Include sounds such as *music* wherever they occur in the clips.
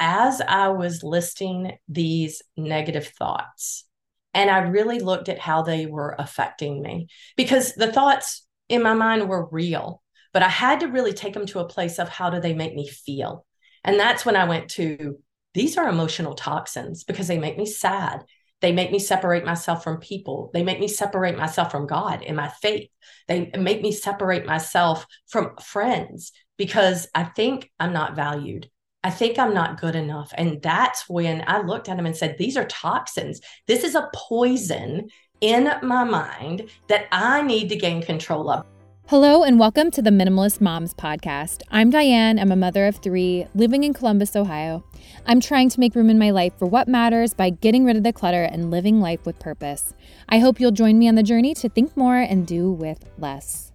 as I was listing these negative thoughts, and I really looked at how they were affecting me because the thoughts in my mind were real, but I had to really take them to a place of how do they make me feel. And that's when I went to these are emotional toxins because they make me sad. They make me separate myself from people. They make me separate myself from God and my faith. They make me separate myself from friends because I think I'm not valued. I think I'm not good enough. And that's when I looked at him and said, These are toxins. This is a poison in my mind that I need to gain control of. Hello, and welcome to the Minimalist Moms podcast. I'm Diane. I'm a mother of three living in Columbus, Ohio. I'm trying to make room in my life for what matters by getting rid of the clutter and living life with purpose. I hope you'll join me on the journey to think more and do with less.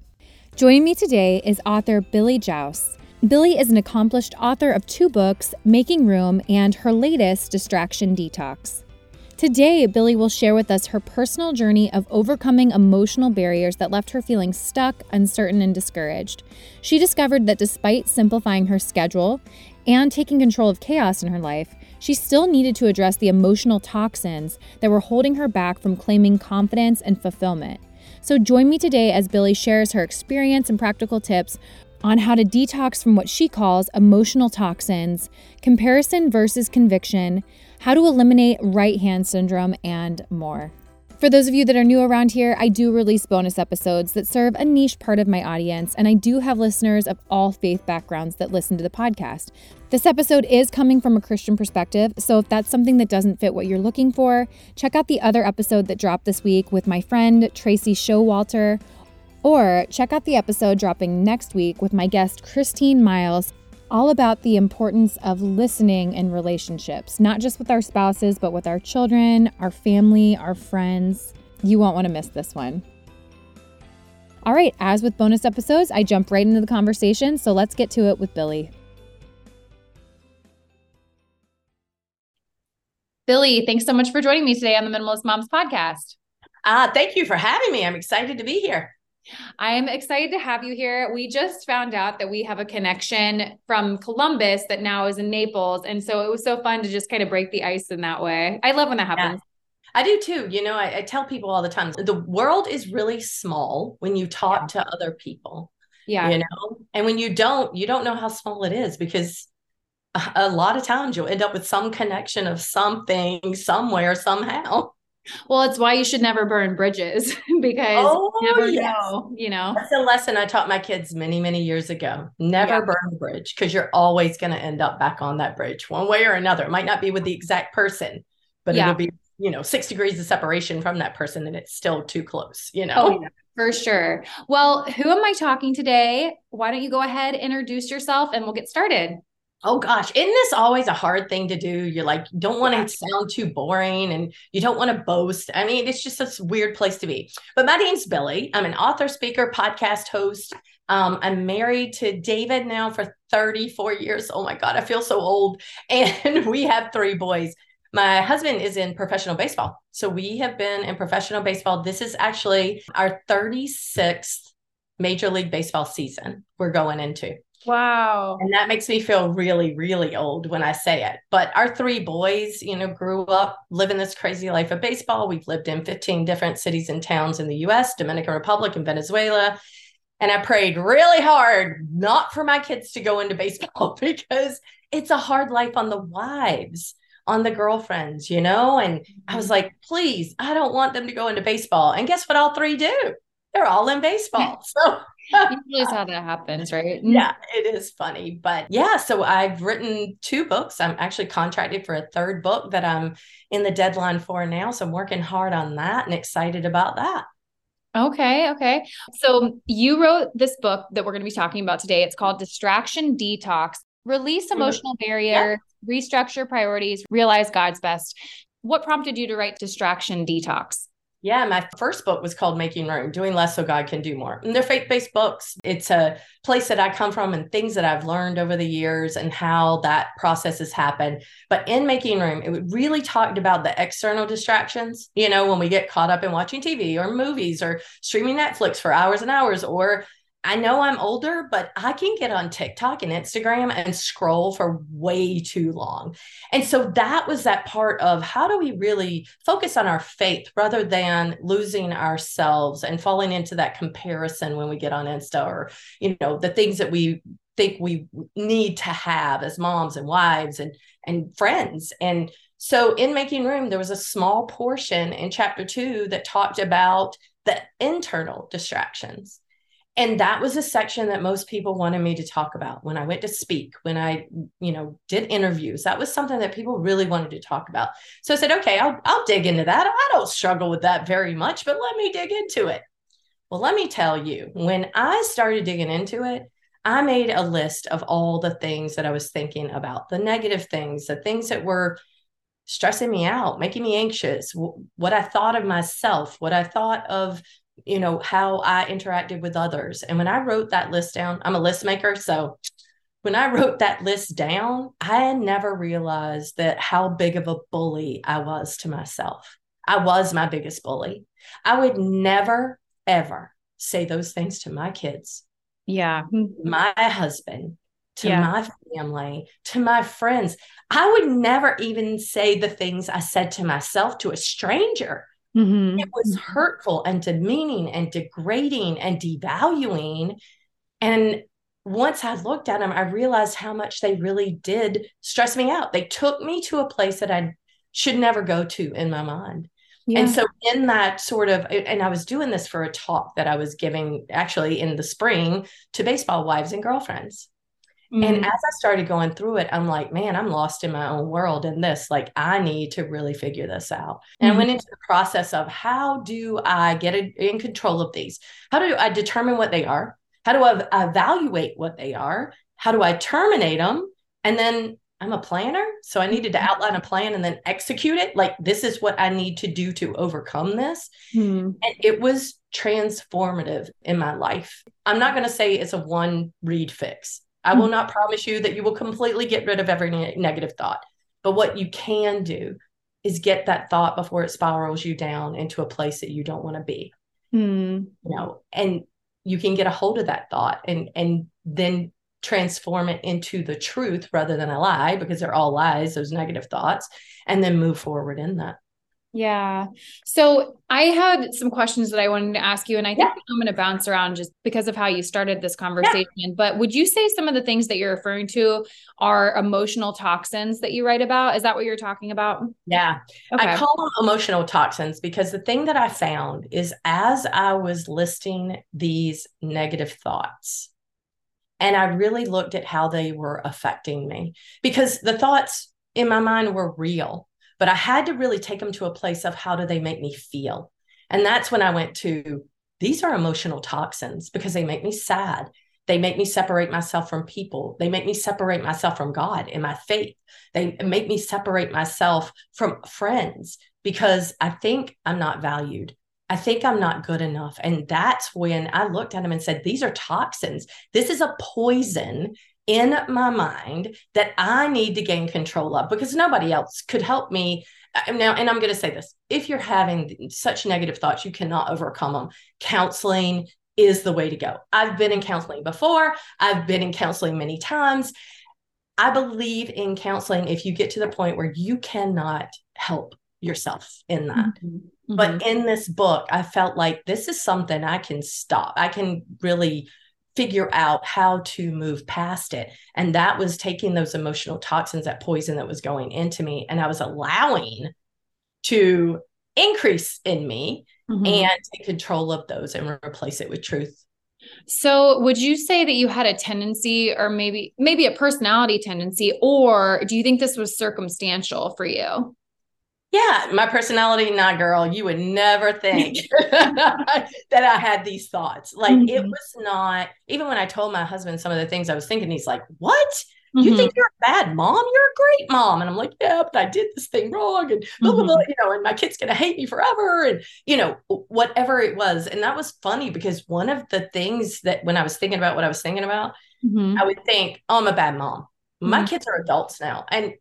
Joining me today is author Billie Jauss. Billie is an accomplished author of two books, Making Room and her latest, Distraction Detox. Today, Billie will share with us her personal journey of overcoming emotional barriers that left her feeling stuck, uncertain, and discouraged. She discovered that despite simplifying her schedule and taking control of chaos in her life, she still needed to address the emotional toxins that were holding her back from claiming confidence and fulfillment. So, join me today as Billie shares her experience and practical tips on how to detox from what she calls emotional toxins, comparison versus conviction, how to eliminate right hand syndrome, and more. For those of you that are new around here, I do release bonus episodes that serve a niche part of my audience, and I do have listeners of all faith backgrounds that listen to the podcast. This episode is coming from a Christian perspective, so if that's something that doesn't fit what you're looking for, check out the other episode that dropped this week with my friend Tracy Showalter or check out the episode dropping next week with my guest, Christine Miles, all about the importance of listening in relationships, not just with our spouses, but with our children, our family, our friends. You won't want to miss this one. All right, as with bonus episodes, I jump right into the conversation, so let's get to it with Billie. Billie, thanks so much for joining me today on the Minimalist Moms podcast. Uh, thank you for having me. I'm excited to be here. I'm excited to have you here. We just found out that we have a connection from Columbus that now is in Naples. And so it was so fun to just kind of break the ice in that way. I love when that happens. Yeah. I do too. You know, I, I, tell people all the time the world is really small when you talk yeah. to other people. Yeah. You know, and when you don't, you don't know how small it is because a, a lot of times you'll end up with some connection of something somewhere, somehow. Well, it's why you should never burn bridges *laughs* because oh, you never yes. know, you know. That's a lesson I taught my kids many, many years ago. Never yeah. burn a bridge because you're always going to end up back on that bridge one way or another. It might not be with the exact person, but yeah. it'll be, you know, six degrees of separation from that person and it's still too close, you know. Oh, yeah, for sure. Well, who am I talking today? Why don't you go ahead, introduce yourself, and we'll get started. Oh gosh, isn't this always a hard thing to do? You're like, don't want to sound too boring and you don't want to boast. I mean, it's just a weird place to be. But my name's Billie. I'm an author, speaker, podcast host. Um, I'm married to David now for 34 years. Oh my God, I feel so old. *laughs* And we have three boys. My husband is in professional baseball. So we have been in professional baseball. This is actually our 36th Major League Baseball season we're going into. Wow. And that makes me feel really, really old when I say it. But our three boys, you know, grew up living this crazy life of baseball. We've lived in 15 different cities and towns in the US, Dominican Republic, and Venezuela. And I prayed really hard not for my kids to go into baseball *laughs* because it's a hard life on the wives, on the girlfriends, you know? And I was mm-hmm. like, please, I don't want them to go into baseball. And guess what all three do? They're all in baseball. *laughs* So Usually how that happens, right? *laughs* Yeah, it is funny. But yeah, so I've written two books. I'm actually contracted for a third book that I'm in the deadline for now. So I'm working hard on that and excited about that. Okay, okay. So you wrote this book that we're going to be talking about today. It's called Distraction Detox Release mm-hmm. Emotional Barrier, yeah. Restructure Priorities, Realize God's Best. What prompted you to write Distraction Detox? Yeah, my first book was called Making Room, Doing Less So God Can Do More. And they're faith based books. It's a place that I come from and things that I've learned over the years and how that process has happened. But in Making Room, it really talked about the external distractions. You know, when we get caught up in watching TV or movies or streaming Netflix for hours and hours or I know I'm older, but I can get on TikTok and Instagram and scroll for way too long. And so that was that part of how do we really focus on our faith rather than losing ourselves and falling into that comparison when we get on Insta or, you know, the things that we think we need to have as moms and wives and and friends. And so in making room, there was a small portion in chapter two that talked about the internal distractions and that was a section that most people wanted me to talk about. When i went to speak when i you know did interviews that was something that people really wanted to talk about. So i said okay i'll, I'll dig into that. I don't struggle with that very much but let me dig into it. Well let me tell you when i started digging into it i made a list of all the things that i was thinking about the negative things the things that were stressing me out making me anxious what i thought of myself what i thought of you know how i interacted with others. And when i wrote that list down i'm a list maker so when i wrote that list down i never realized that how big of a bully i was to myself. I was my biggest bully. I would never ever say those things to my kids yeah. my husband to yeah. my family to my friends. I would never even say the things i said to myself to a stranger Mm-hmm. It was hurtful and demeaning and degrading and devaluing. And once I looked at them, I realized how much they really did stress me out. They took me to a place that I should never go to in my mind. Yeah. And so, in that sort of, and I was doing this for a talk that I was giving actually in the spring to baseball wives and girlfriends. Mm-hmm. And as I started going through it, I'm like, man, I'm lost in my own world in this. Like, I need to really figure this out. And mm-hmm. I went into the process of how do I get in control of these? How do I determine what they are? How do I evaluate what they are? How do I terminate them? And then I'm a planner. So I needed to mm-hmm. outline a plan and then execute it. Like, this is what I need to do to overcome this. Mm-hmm. And it was transformative in my life. I'm not going to say it's a one read fix. I will not promise you that you will completely get rid of every ne- negative thought. But what you can do is get that thought before it spirals you down into a place that you don't want to be. Mm. You know, and you can get a hold of that thought and and then transform it into the truth rather than a lie because they're all lies, those negative thoughts, and then move forward in that. Yeah. So I had some questions that I wanted to ask you, and I think yeah. I'm going to bounce around just because of how you started this conversation. Yeah. But would you say some of the things that you're referring to are emotional toxins that you write about? Is that what you're talking about? Yeah. Okay. I call them emotional toxins because the thing that I found is as I was listing these negative thoughts, and I really looked at how they were affecting me because the thoughts in my mind were real but I had to really take them to a place of how do they make me feel? And that's when I went to these are emotional toxins because they make me sad. They make me separate myself from people. They make me separate myself from God and my faith. They make me separate myself from friends because I think I'm not valued. I think I'm not good enough. And that's when I looked at them and said, These are toxins. This is a poison in my mind that I need to gain control of because nobody else could help me. Uh, now, and I'm going to say this if you're having such negative thoughts, you cannot overcome them. Counseling is the way to go. I've been in counseling before, I've been in counseling many times. I believe in counseling if you get to the point where you cannot help yourself in that. Mm-hmm. But mm-hmm. in this book, I felt like this is something I can stop. I can really figure out how to move past it. And that was taking those emotional toxins, that poison that was going into me, and I was allowing to increase in me mm-hmm. and take control of those and replace it with truth. So, would you say that you had a tendency or maybe maybe a personality tendency or do you think this was circumstantial for you? Yeah, my personality, nah, girl, you would never think *laughs* *laughs* that I had these thoughts. Like mm-hmm. it was not, even when I told my husband some of the things I was thinking, he's like, What? Mm-hmm. You think you're a bad mom? You're a great mom. And I'm like, Yeah, but I did this thing wrong. And blah, blah, blah, mm-hmm. you know, and my kid's going to hate me forever. And, you know, whatever it was. And that was funny because one of the things that when I was thinking about what I was thinking about, mm-hmm. I would think, Oh, I'm a bad mom. My mm-hmm. kids are adults now. And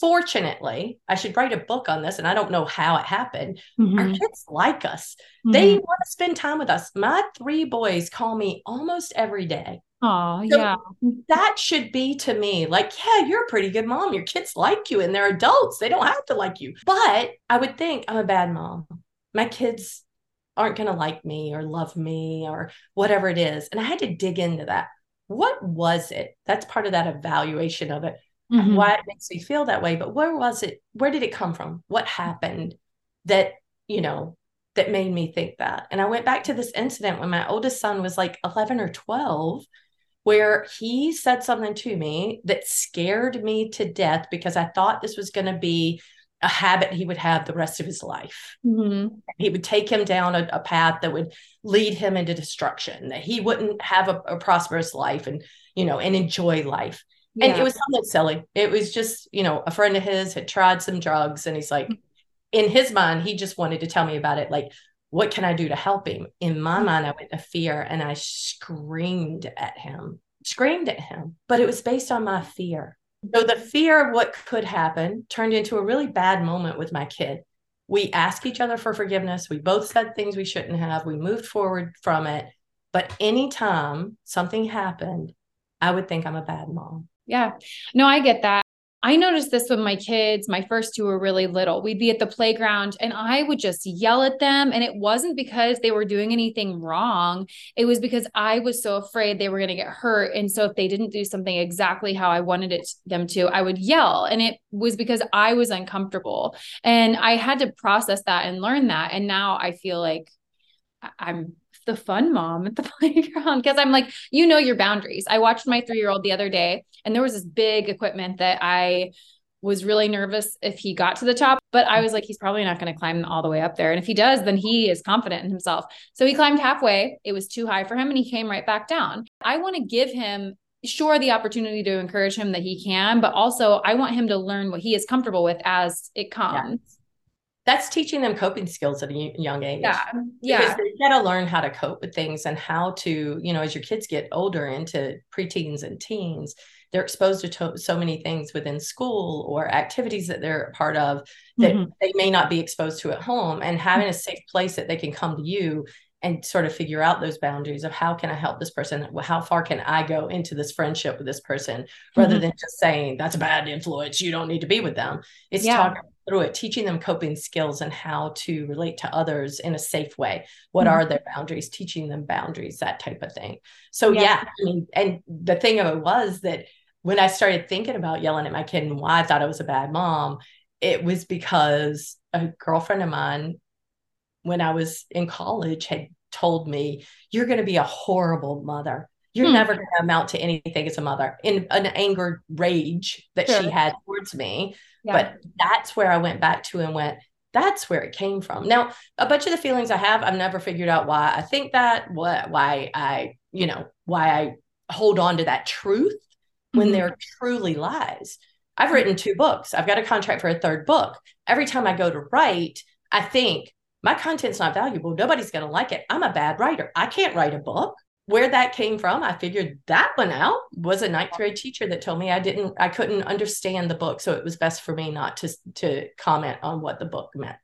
fortunately, I should write a book on this, and I don't know how it happened. Mm-hmm. Our kids like us. Mm-hmm. They want to spend time with us. My three boys call me almost every day. Oh, so yeah. That should be to me like, yeah, you're a pretty good mom. Your kids like you and they're adults. They don't have to like you. But I would think I'm a bad mom. My kids aren't going to like me or love me or whatever it is. And I had to dig into that. What was it? That's part of that evaluation of it. Mm-hmm. Why it makes me feel that way. But where was it? Where did it come from? What happened that, you know, that made me think that? And I went back to this incident when my oldest son was like 11 or 12 where he said something to me that scared me to death because I thought this was going to be a habit he would have the rest of his life. Mm-hmm. He would take him down a, a, path that would lead him into destruction, that he wouldn't have a, a prosperous life and, you know, and enjoy life. Yeah. And it was something silly. It was just, you know, a friend of his had tried some drugs and he's like, mm-hmm. in his mind, he just wanted to tell me about it. Like, what can I do to help him? In my mm-hmm. mind, I went to fear and I screamed at him, screamed at him, but it was based on my fear. So the fear of what could happen turned into a really bad moment with my kid. We asked each other for forgiveness. We both said things we shouldn't have. We moved forward from it. But anytime something happened, I would think I'm a bad mom. Yeah. No, I get that. I noticed this with my kids. My first two were really little. We'd be at the playground and I would just yell at them. And it wasn't because they were doing anything wrong. It was because I was so afraid they were going to get hurt. And so if they didn't do something exactly how I wanted it them to, I would yell. And it was because I was uncomfortable. And I had to process that and learn that. And now I feel like I'm the fun mom at the *laughs* playground because I'm like, you know, your boundaries. I watched my three year old the other day, and there was this big equipment that I was really nervous if he got to the top, but I was like, he's probably not going to climb all the way up there. And if he does, then he is confident in himself. So he climbed halfway. It was too high for him and he came right back down. I want to give him sure the opportunity to encourage him that he can, but also I want him to learn what he is comfortable with as it comes. Yeah that's teaching them coping skills at a young age. Yeah. Yeah. Because they got to learn how to cope with things and how to, you know, as your kids get older into preteens and teens, they're exposed to, to so many things within school or activities that they're a part of that mm-hmm. they may not be exposed to at home. And having a safe place that they can come to you and sort of figure out those boundaries of how can I help this person? How far can I go into this friendship with this person rather mm-hmm. than just saying that's a bad influence. You don't need to be with them. It's yeah. talking through it, teaching them coping skills and how to relate to others in a safe way. What mm-hmm. are their boundaries? Teaching them boundaries, that type of thing. So yeah. yeah, I mean, and the thing of it was that when I started thinking about yelling at my kid and why I thought I was a bad mom, it was because a girlfriend of mine, when I was in college, had told me, You're going to be a horrible mother. You're hmm. never going to amount to anything as a mother in an anger rage that sure. she had towards me. Yeah. But that's where I went back to and went, that's where it came from. Now, a bunch of the feelings I have, I've never figured out why I think that, what, why I, you know, why I hold on to that truth when mm-hmm. they're truly lies. I've written two books. I've got a contract for a third book. Every time I go to write, I think my content's not valuable. Nobody's going to like it. I'm a bad writer. I can't write a book where that came from i figured that one out was a ninth grade teacher that told me i didn't i couldn't understand the book so it was best for me not to to comment on what the book meant.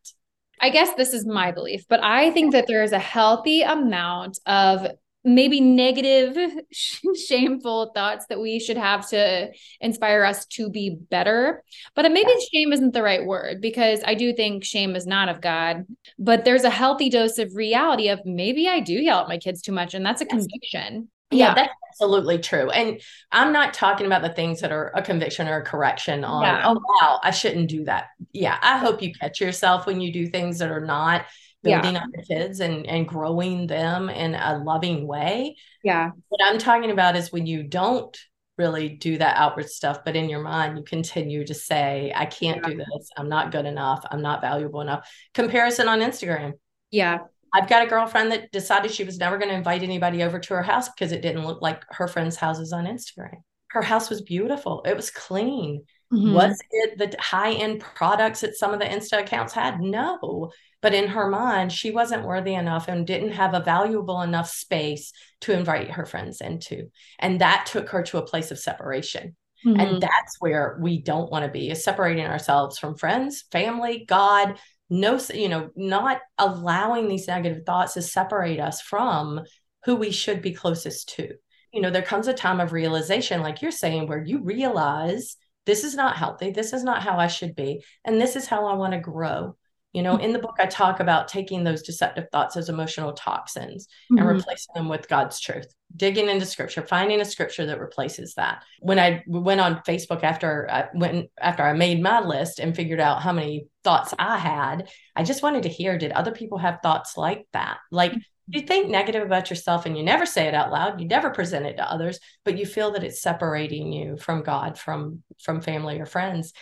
I guess this is my belief but i think that there is a healthy amount of maybe negative, *laughs* shameful thoughts that we should have to inspire us to be better. But uh, maybe yeah. shame isn't the right word because I do think shame is not of God. But there's a healthy dose of reality of maybe I do yell at my kids too much, and that's a conviction. Yeah, yeah, that's absolutely true. And I'm not talking about the things that are a conviction or a correction on, yeah. oh, wow, I shouldn't do that. Yeah, I hope you catch yourself when you do things that are not building yeah. on the kids and and growing them in a loving way. Yeah. What I'm talking about is when you don't really do that outward stuff, but in your mind you continue to say, I can't yeah. do this. I'm not good enough. I'm not valuable enough. Comparison on Instagram. Yeah. I've got a girlfriend that decided she was never going to invite anybody over to her house because it didn't look like her friends' houses on Instagram. Her house was beautiful. It was clean. Mm-hmm. Was it the high end products that some of the Insta accounts had? No. But in her mind, she wasn't worthy enough and didn't have a valuable enough space to invite her friends into. And that took her to a place of separation. Mm-hmm. And that's where we don't want to be is separating ourselves from friends, family, God, no, you know, not allowing these negative thoughts to separate us from who we should be closest to. You know, there comes a time of realization, like you're saying, where you realize this is not healthy. This is not how I should be. And this is how I want to grow. You know, in the book, I talk about taking those deceptive thoughts as emotional toxins mm-hmm. and replacing them with God's truth, digging into scripture, finding a scripture that replaces that. When I went on Facebook after I went after I made my list and figured out how many thoughts I had, I just wanted to hear did other people have thoughts like that? Like you think negative about yourself and you never say it out loud you never present it to others but you feel that it's separating you from god from from family or friends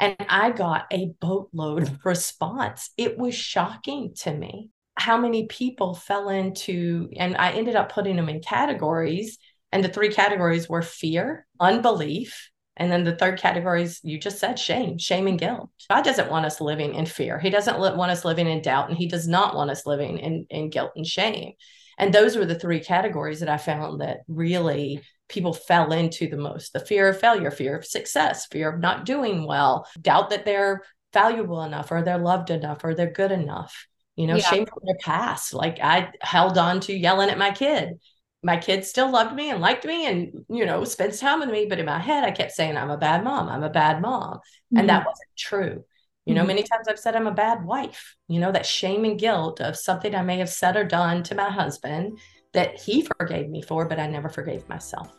and I got a boatload of response. It was shocking to me how many people fell into, and I ended up putting them in categories. And the three categories were fear, unbelief, and then the third category is you just said shame, shame and guilt. God doesn't want us living in fear. He doesn't want us living in doubt, and He does not want us living in, in guilt and shame. And those were the three categories that I found that really people fell into the most the fear of failure, fear of success, fear of not doing well, doubt that they're valuable enough or they're loved enough or they're good enough. You know, yeah. shame from their past. Like I held on to yelling at my kid. My kids still loved me and liked me and, you know, spends time with me. But in my head, I kept saying, I'm a bad mom. I'm a bad mom. Mm-hmm. And that wasn't true. You know, mm-hmm. many times I've said I'm a bad wife, you know, that shame and guilt of something I may have said or done to my husband that he forgave me for, but I never forgave myself.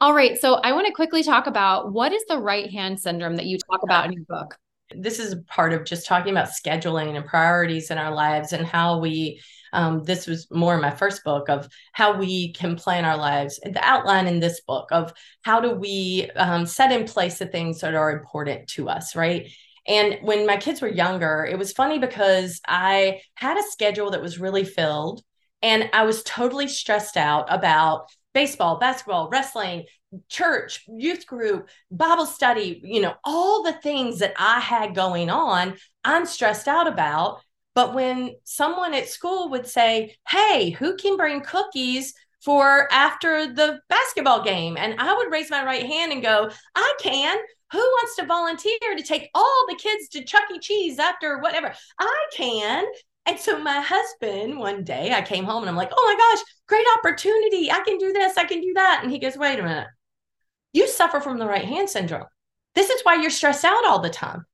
All right. So I want to quickly talk about what is the right hand syndrome that you talk about in your book? This is part of just talking about scheduling and priorities in our lives and how we um, this was more my first book of how we can plan our lives the outline in this book of how do we um, set in place the things that are important to us right? And when my kids were younger it was funny because i had a schedule that was really filled and i was totally stressed out about baseball, basketball, wrestling, church, youth group, Bible study, you know, all the things that I had going on, I'm stressed out about. But when someone at school would say, Hey, who can bring cookies for after the basketball game? And I would raise my right hand and go, I can. Who wants to volunteer to take all the kids to Chuck E. Cheese after whatever? I can. And so my husband, one day I came home and I'm like, oh my gosh, great opportunity. I can do this. I can do that. And he goes, wait a minute. You suffer from the right hand syndrome. This is why you're stressed out all the time.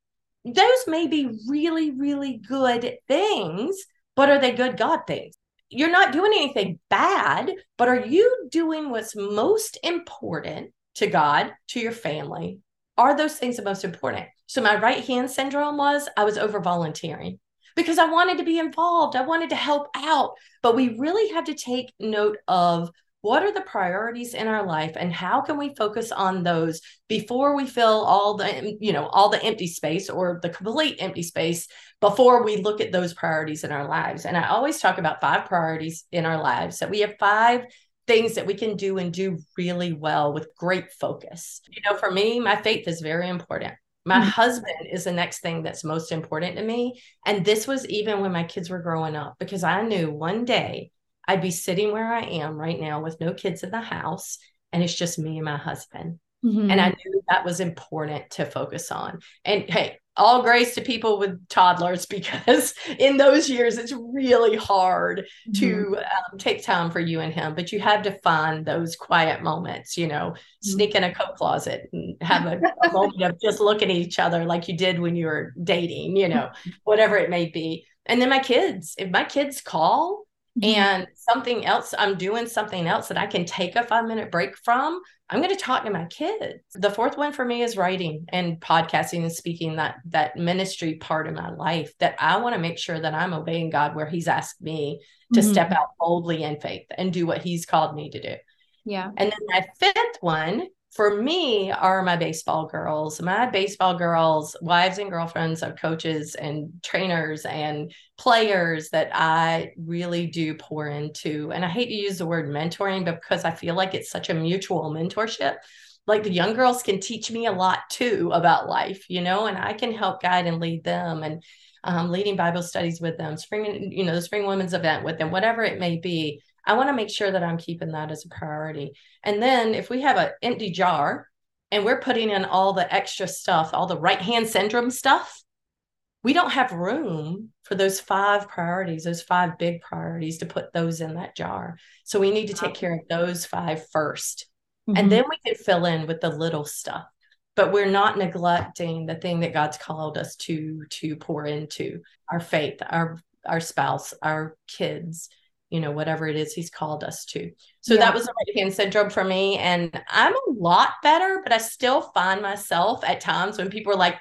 Those may be really, really good things, but are they good God things? You're not doing anything bad, but are you doing what's most important to God, to your family? Are those things the most important? So my right hand syndrome was I was over volunteering because I wanted to be involved. I wanted to help out. But we really have to take note of what are the priorities in our life and how can we focus on those before we fill all the you know all the empty space or the complete empty space before we look at those priorities in our lives and i always talk about five priorities in our lives that we have five things that we can do and do really well with great focus you know for me my faith is very important my mm-hmm. husband is the next thing that's most important to me. And this was even when my kids were growing up, because I knew one day I'd be sitting where I am right now with no kids in the house, and it's just me and my husband. Mm-hmm. And I knew that was important to focus on. And hey, all grace to people with toddlers *laughs* because in those years it's really hard mm-hmm. to um, take time for you and him but you have to find those quiet moments you know mm-hmm. sneak in a coat closet and have a, a moment of just looking at each other like you did when you were dating you know *laughs* whatever it may be and then my kids if my kids call Mm-hmm. and something else i'm doing something else that i can take a five minute break from i'm going to talk to my kids the fourth one for me is writing and podcasting and speaking that that ministry part of my life that i want to make sure that i'm obeying god where he's asked me to mm-hmm. step out boldly in faith and do what he's called me to do yeah and then my fifth one for me are my baseball girls. My baseball girls, wives and girlfriends of coaches and trainers and players that I really do pour into. And I hate to use the word mentoring, because I feel like it's such a mutual mentorship. Like the young girls can teach me a lot too about life, you know, and I can help guide and lead them. And um, leading Bible studies with them, spring, you know, the spring women's event with them, whatever it may be. I want to make sure that I'm keeping that as a priority. And then if we have an empty jar and we're putting in all the extra stuff, all the right hand syndrome stuff, we don't have room for those five priorities, those five big priorities to put those in that jar. So we need to take care of those five first. mm-hmm. And then we can fill in with the little stuff. But we're not neglecting the thing that God's called us to to pour into our faith, our our spouse, our kids, you know, whatever it is he's called us to. So yeah. that was the right hand syndrome for me. And I'm a lot better, but I still find myself at times when people are like,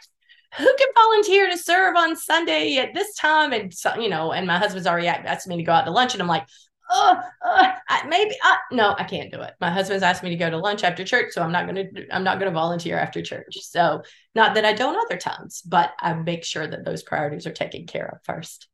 who can volunteer to serve on Sunday at this time? And so, you know, and my husband's already asked me to go out to lunch. And I'm like, oh, uh, maybe uh, no, I can't do it. My husband's asked me to go to lunch after church, so I'm not gonna I'm not gonna volunteer after church. So not that I don't other times, but I make sure that those priorities are taken care of first.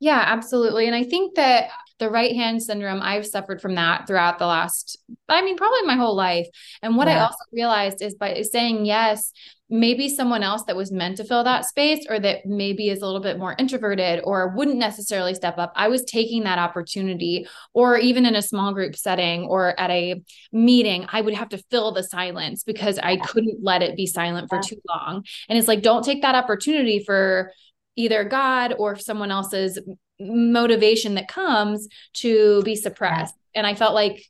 Yeah, absolutely. And I think that the right hand syndrome, I've suffered from that throughout the last, I mean, probably my whole life. And what yeah. I also realized is by saying yes, maybe someone else that was meant to fill that space or that maybe is a little bit more introverted or wouldn't necessarily step up i was taking that opportunity or even in a small group setting or at a meeting i would have to fill the silence because i couldn't let it be silent for too long and it's like don't take that opportunity for either god or someone else's motivation that comes to be suppressed and i felt like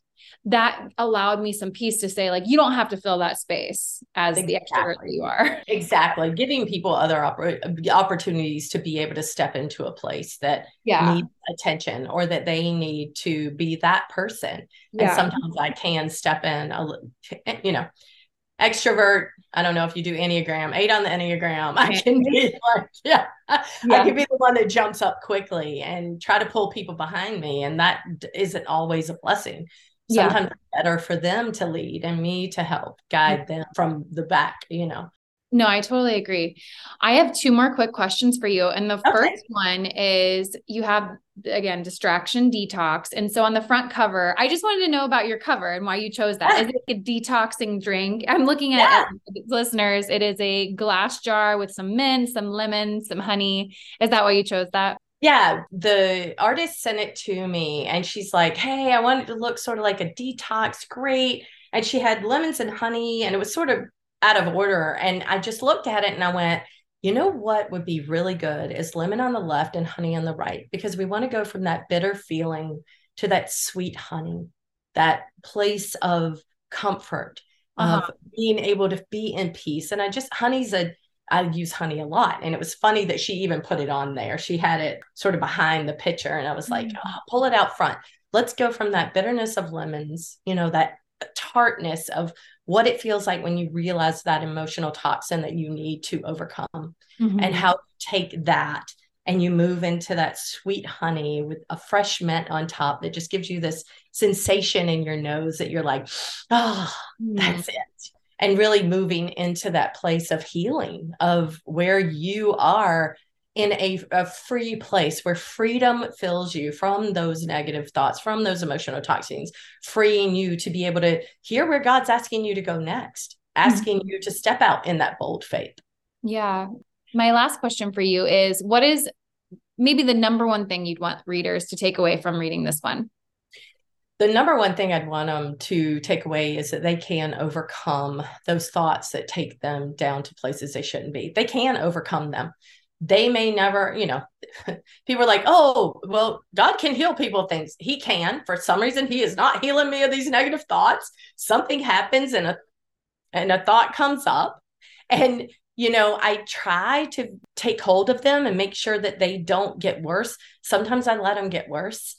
that allowed me some peace to say like you don't have to fill that space as exactly. the extrovert that you are *laughs* exactly giving people other oppor- uh, opportunities to be able to step into a place that yeah. needs attention or that they need to be that person yeah. and sometimes i can step in a you know extrovert i don't know if you do enneagram eight on the enneagram. I can be like yeah, *laughs* yeah, i can be the one that jumps up quickly and try to pull people behind me and that isn't always a blessing. Sometimes yeah. better for them to lead and me to help guide them from the back you know no, I totally agree. I have two more quick questions for you. And the okay. first one is you have, again, distraction detox. And so on the front cover, I just wanted to know about your cover and why you chose that. Is it a detoxing drink? I'm looking at yeah. it, listeners. It is a glass jar with some mint, some lemon, some honey. Is that why you chose that? yeah, the artist sent it to me and she's like, Hey, I wanted to look sort of like a detox. Great. And she had lemons and honey and it was sort of out of order. And I just looked at it and I went, you know what would be really good is lemon on the left and honey on the right, because we want to go from that bitter feeling to that sweet honey, that place of comfort, uh-huh. of being able to be in peace. And I just, honey's a, I use honey a lot. And it was funny that she even put it on there. She had it sort of behind the picture. And I was like, mm-hmm. oh, pull it out front. Let's go from that bitterness of lemons, you know, that tartness of what it feels like when you realize that emotional toxin that you need to overcome mm-hmm. and how you take that and you move into that sweet honey with a fresh mint on top that just gives you this sensation in your nose that you're like, oh, mm-hmm. that's it and really moving into that place of healing of where you are in a, a, free place where freedom fills you from those negative thoughts, from those emotional toxins, freeing you to be able to hear where God's asking you to go next, asking mm-hmm. you to step out in that bold faith. Yeah. My last question for you is what is maybe the number one thing you'd want readers to take away from reading this one? the number one thing I'd want them to take away is that they can overcome those thoughts that take them down to places they shouldn't be. They can overcome them. They may never, you know, *laughs* people are like, oh, well, God can heal people things. He can. For some reason, He is not healing me of these negative thoughts. Something happens and a and a thought comes up. And you know, I try to take hold of them and make sure that they don't get worse. Sometimes I let them get worse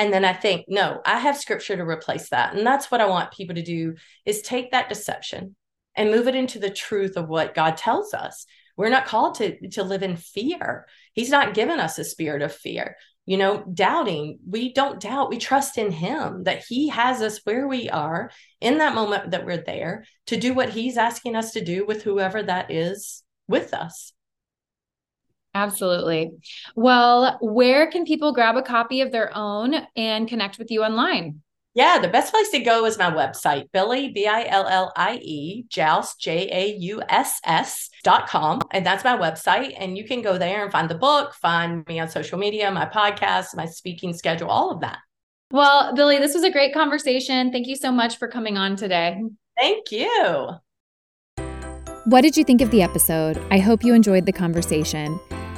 and then i think no i have scripture to replace that and that's what i want people to do is take that deception and move it into the truth of what god tells us we're not called to to live in fear he's not given us a spirit of fear you know doubting we don't doubt we trust in him that he has us where we are in that moment that we're there to do what he's asking us to do with whoever that is with us Absolutely. Well, where can people grab a copy of their own and connect with you online? Yeah, the best place to go is my website, Billie, B I L L I E, Jauss, J A U S S dot com. And that's my website. And you can go there and find the book, find me on social media, my podcast, my speaking schedule, all of that. Well, Billie, this was a great conversation. Thank you so much for coming on today. Thank you. What did you think of the episode? I hope you enjoyed the conversation.